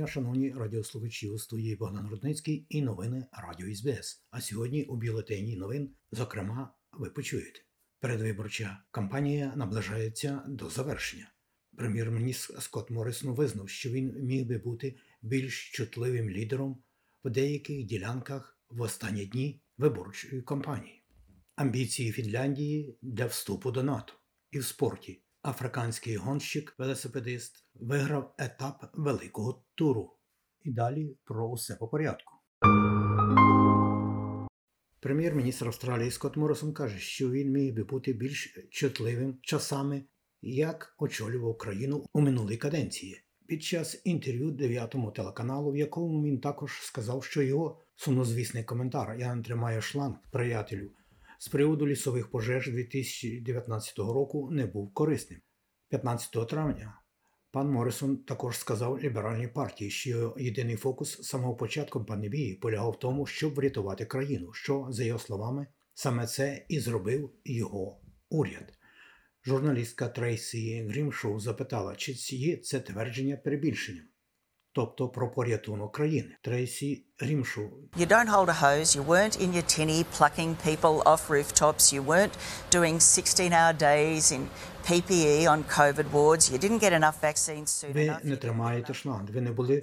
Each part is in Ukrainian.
Дня, шановні радіослухачі у студії Богдан Рудницький і новини Радіо СБС. А сьогодні у бюлетені новин, зокрема, ви почуєте. Передвиборча кампанія наближається до завершення. Прем'єр-міністр Скотт Моррисон визнав, що він міг би бути більш чутливим лідером в деяких ділянках в останні дні виборчої кампанії. Амбіції Фінляндії для вступу до НАТО і в спорті. Африканський гонщик, велосипедист, виграв етап великого туру. І далі про усе по порядку. Прем'єр-міністр Австралії Скотт Моррисон каже, що він міг би бути більш чутливим часами, як очолював країну у минулій каденції. Під час інтерв'ю дев'ятому телеканалу, в якому він також сказав, що його сумнозвісний коментар Я не тримаю шланг, приятелю, з приводу лісових пожеж 2019 року не був корисним. 15 травня пан Моррисон також сказав ліберальній партії, що єдиний фокус самого початку пандемії полягав в тому, щоб врятувати країну, що, за його словами, саме це і зробив його уряд. Журналістка Трейсі Грімшоу запитала, чи є це твердження перебільшенням. Тобто про порятунок країни. Трейсі Грімшоу You don't hold a hose, you weren't in your tinny plucking people off rooftops, you weren't doing 16 hour days in PPE on COVID wards, you didn't get enough vaccines soon Ви enough. не тримаєте шланг, ви не були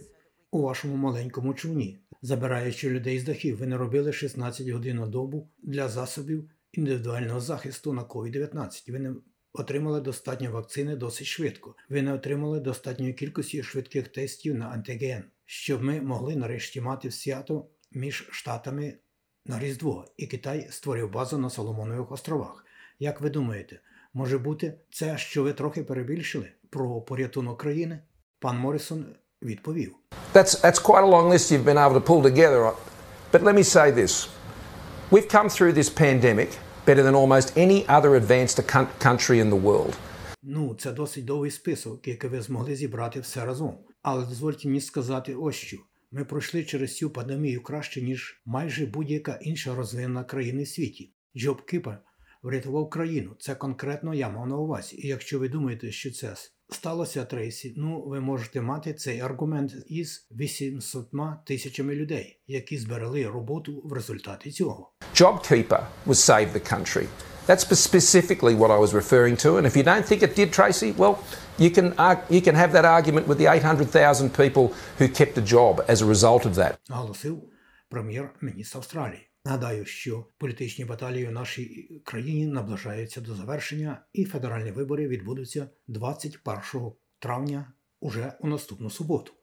у вашому маленькому човні, забираючи людей з дахів. Ви не робили 16 годин на добу для засобів індивідуального захисту на COVID-19. Ви не отримали достатньо вакцини досить швидко. Ви не отримали достатньої кількості швидких тестів на антиген, щоб ми могли нарешті мати свято між штатами на Різдво. І Китай створив базу на Соломонових островах. Як ви думаєте, може бути це, що ви трохи перебільшили про порятунок країни? Пан Морісон відповів. That's, that's quite a long list you've been able to pull together. But let me say this we've come through this pandemic better than almost any other advanced country in the world. Ну, це досить довгий список, який ви змогли зібрати все разом. Але дозвольте мені сказати ось що. Ми пройшли через цю пандемію краще, ніж майже будь-яка інша розвинена країна в світі. Джоб Кіпа врятував країну. Це конкретно я мав на увазі. І якщо ви думаєте, що це сталося Трейсі, ну ви можете мати цей аргумент із 800 тисячами людей, які зберегли роботу в результаті цього. JobKeeper was saved the country. That's specifically what I was referring to. And if you don't think it did, Tracy, well, you can, you can have that argument with the 800,000 people who kept a job as a result of that. наголосив прем'єр-міністр Австралії. Нагадаю, що політичні баталії у нашій країні наближаються до завершення, і федеральні вибори відбудуться 21 травня уже у наступну суботу.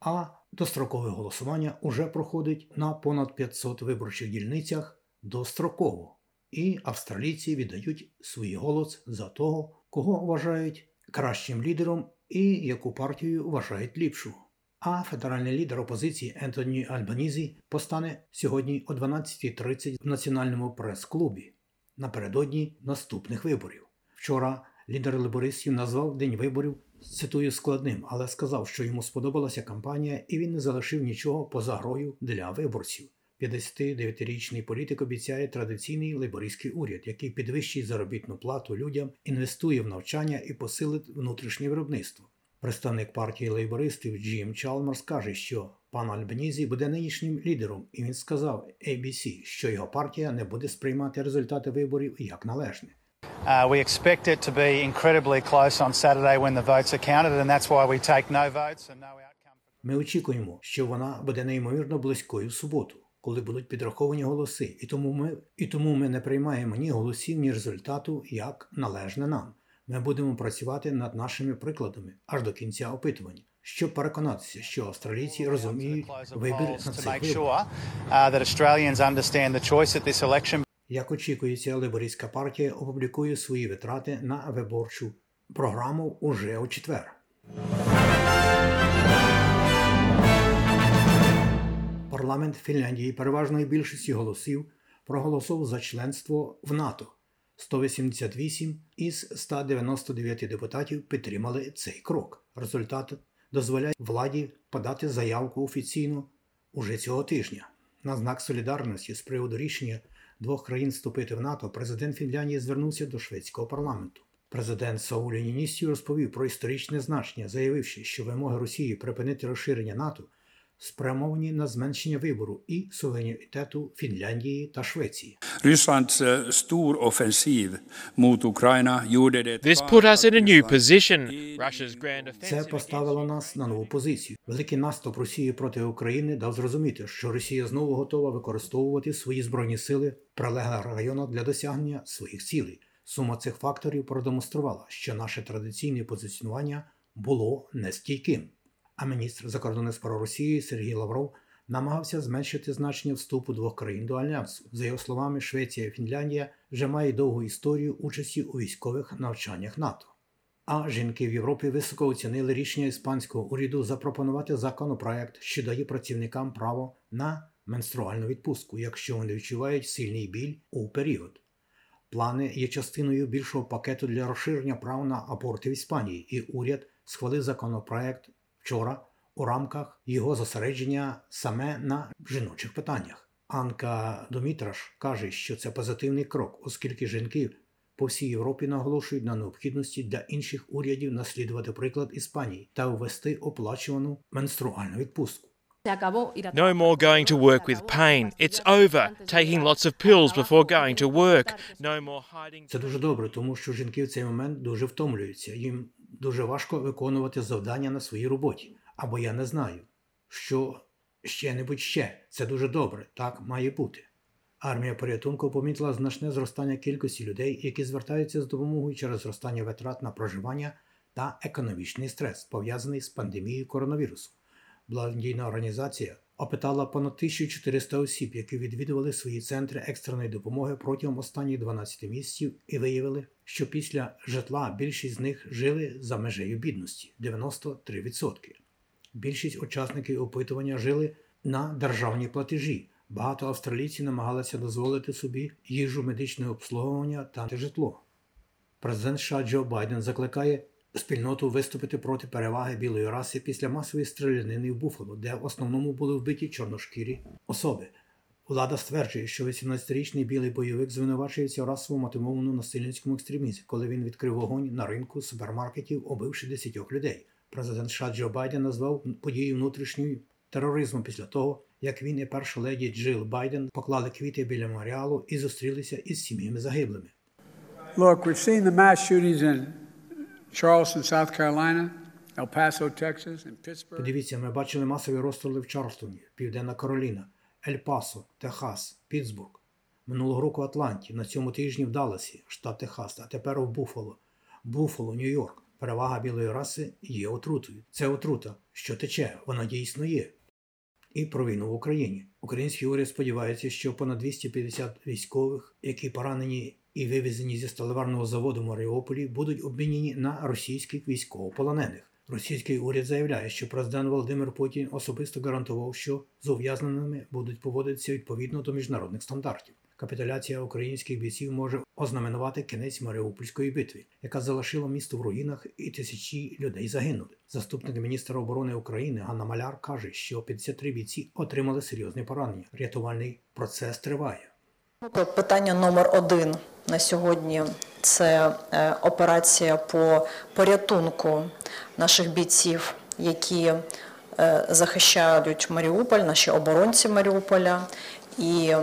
А дострокове голосування уже проходить на понад 500 виборчих дільницях достроково. І австралійці віддають свій голос за того, кого вважають кращим лідером і яку партію вважають ліпшою. А федеральний лідер опозиції Ентоні Альбанізі постане сьогодні о 12.30 в національному прес-клубі напередодні наступних виборів. Вчора лідер лейбористів назвав день виборів цитую складним, але сказав, що йому сподобалася кампанія, і він не залишив нічого поза грою для виборців. 59-річний політик обіцяє традиційний лейбористський уряд, який підвищить заробітну плату людям, інвестує в навчання і посилить внутрішнє виробництво. Представник партії лейбористів Джим Чалмерс каже, що пан Альбанізі буде нинішнім лідером, і він сказав ABC, що його партія не буде сприймати результати виборів як належне. Uh, we expect it to be incredibly close on Saturday when the votes are counted, and that's why we take no votes and no outcome. Ми очікуємо, що вона буде неймовірно близькою в суботу, коли будуть підраховані голоси, і тому ми, і тому ми не приймаємо ні голосів, ні результату як належне нам. Ми будемо працювати над нашими прикладами аж до кінця опитування, щоб переконатися, що австралійці розуміють вибір на цих виборах. Як очікується, либорійська партія опублікує свої витрати на виборчу програму уже у четвер. Парламент Фінляндії переважною більшістю голосів проголосував за членство в НАТО. 188 із 199 депутатів підтримали цей крок. Результат дозволяє владі подати заявку офіційно уже цього тижня. На знак солідарності з приводу рішення двох країн вступити в НАТО, президент Фінляндії звернувся до шведського парламенту. Президент Саулі Ніністю розповів про історичне значення, заявивши, що вимоги Росії припинити розширення НАТО спрямовані на зменшення вибору і суверенітету Фінляндії та Швеції. Rysslands eh, stor offensiv mot Ukraina gjorde det This put us in a new position. Russia's grand Це поставило нас на нову позицію. Великий наступ Росії проти України дав зрозуміти, що Росія знову готова використовувати свої збройні сили в прилеглих районах для досягнення своїх цілей. Сума цих факторів продемонструвала, що наше традиційне позиціонування було нестійким. А міністр закордонних справ Росії Сергій Лавров намагався зменшити значення вступу двох країн до альянсу. За його словами, Швеція і Фінляндія вже мають довгу історію участі у військових навчаннях НАТО. А жінки в Європі високо оцінили рішення іспанського уряду запропонувати законопроект, що дає працівникам право на менструальну відпустку, якщо вони відчувають сильний біль у період. Плани є частиною більшого пакету для розширення прав на аборти в Іспанії, і уряд схвалив законопроект вчора у рамках його зосередження саме на жіночих питаннях. Анка Домітраш каже, що це позитивний крок, оскільки жінки по всій Європі наголошують на необхідності для інших урядів наслідувати приклад Іспанії та ввести оплачувану менструальну відпустку. No more going to work with pain. It's over. Taking lots of pills before going to work. No more hiding. Це дуже добре, тому що жінки в цей момент дуже втомлюються. Їм дуже важко виконувати завдання на своїй роботі. Або я не знаю, що ще-небудь ще. Це дуже добре, так має бути. Армія порятунку помітила значне зростання кількості людей, які звертаються з допомогою через зростання витрат на проживання та економічний стрес, пов'язаний з пандемією коронавірусу. Благодійна організація опитала понад 1400 осіб, які відвідували свої центри екстреної допомоги протягом останніх 12 місяців, і виявили, що після житла більшість з них жили за межею бідності 93%. Більшість учасників опитування жили на державні платежі. Багато австралійців намагалися дозволити собі їжу медичного обслуговування та житло. Президент США Джо Байден закликає спільноту виступити проти переваги білої раси після масової стрілянини в Буффало, де в основному були вбиті чорношкірі особи. Влада стверджує, що 18-річний білий бойовик звинувачується в расово мотивованому насильницькому екстремізмі, коли він відкрив вогонь на ринку супермаркетів, убивши 10 людей. Президент США Джо Байден назвав подію внутрішньою тероризмом після того, як він і перша леді Джил Байден поклали квіти біля меморіалу і зустрілися із сім'ями загиблими. Look, we've seen the mass shootings in Charleston, South Carolina, El Paso, Texas, and Pittsburgh. Подивіться, ми бачили масові розстріли в Чарльстоні, Південна Кароліна, Ель Пасо, Техас, Пітсбург. Минулого року в Атланті, на цьому тижні в Далласі, штат Техас, а тепер у Буффало. Буффало, Нью-Йорк. Перевага білої раси є отрутою. Це отрута, що тече, вона дійсно є. І про війну в Україні. Український уряд сподівається, що понад 250 військових, які поранені і вивезені зі сталеварного заводу Маріуполі, будуть обмінені на російських військовополонених. Російський уряд заявляє, що президент Володимир Путін особисто гарантував, що з ув'язненими будуть поводитися відповідно до міжнародних стандартів. Капітуляція українських бійців може ознаменувати кінець Маріупольської битви, яка залишила місто в руїнах і тисячі людей загинули. Заступник міністра оборони України Ганна Маляр каже, що 53 бійці отримали серйозні поранення. Рятувальний процес триває. Питання номер один на сьогодні це е, операція по порятунку наших бійців, які е, захищають Маріуполь, наші оборонці Маріуполя. І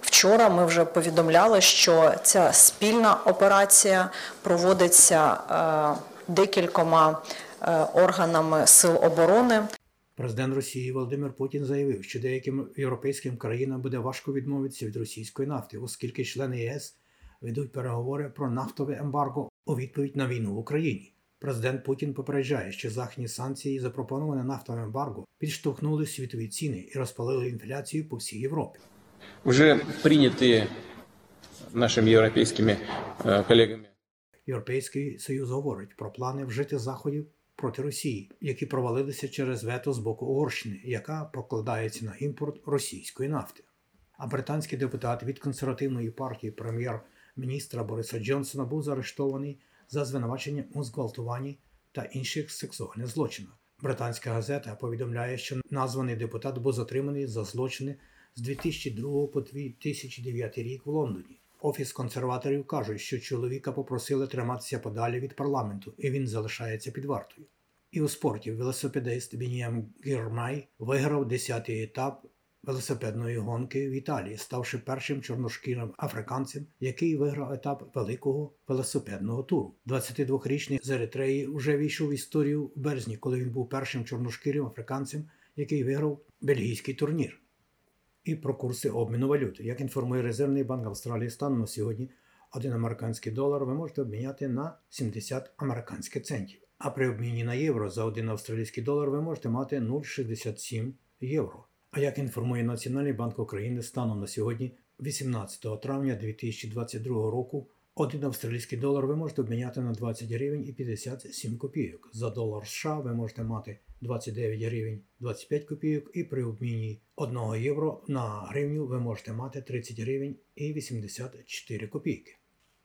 вчора ми вже повідомляли, що ця спільна операція проводиться е, декількома органами сил оборони. Президент Росії Володимир Путін заявив, що деяким європейським країнам буде важко відмовитися від російської нафти, оскільки члени ЄС ведуть переговори про нафтове ембарго у відповідь на війну в Україні. Президент Путін попереджає, що західні санкції, запропоноване нафтовим ембарго, підштовхнули світові ціни і розпалили інфляцію по всій Європі. Уже приняты нашими европейскими э, коллегами Європейський союз говорить про плани вжити заходів проти Росії, які провалилися через вето з боку Угорщини, яка покладається на імпорт російської нафти. А британський депутат від консервативної партії прем'єр-міністра Бориса Джонсона був заарештований за звинувачення у зґвалтуванні та інших сексуальних злочинах. Британська газета повідомляє, що названий депутат був затриманий за злочини з 2002 по 2009 рік в Лондоні. Офіс консерваторів каже, що чоловіка попросили триматися подалі від парламенту, і він залишається під вартою. І у спорті велосипедист Бініам Гірмай виграв 10-й етап велосипедної гонки в Італії, ставши першим чорношкірим африканцем, який виграв етап великого велосипедного туру. 22-річний з Еритреї вже війшов в історію в березні, коли він був першим чорношкірим африканцем, який виграв бельгійський турнір. І про курси обміну валюти. Як інформує Резервний банк Австралії, станом на сьогодні один американський долар ви можете обміняти на 70 американських центів. А при обміні на євро за один австралійський долар ви можете мати 0,67 євро. А як інформує Національний банк України станом на сьогодні, 18 травня 2022 року, один австралійський долар ви можете обміняти на 20 гривень і 57 копійок. За долар США ви можете мати 29 гривень 25 копійок, і при обміні 1 євро на гривню ви можете мати 30 гривень і 84 копійки.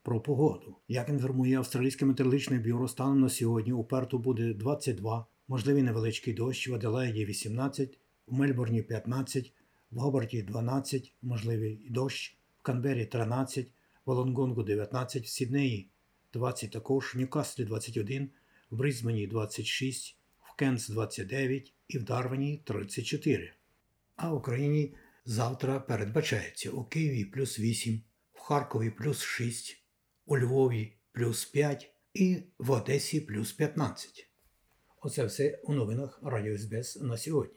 Про погоду. Як інформує Австралійське метеорологічне бюро, станом на сьогодні у Перту буде 22, можливий невеличкий дощ, в Аделаїді 18, в Мельбурні 15, в Гобарті 12, можливий дощ, в Канбері 13, в Олонгонгу 19, в Сіднеї 20 також, в Ньюкаслі 21, в Брізмені 26, в Кенс 29 і в Дарвані 34. А в Україні завтра передбачається у Києві плюс 8, в Харкові плюс 6, у Львові плюс 5 і в Одесі плюс 15. Оце все у новинах Радіо СБС на сьогодні.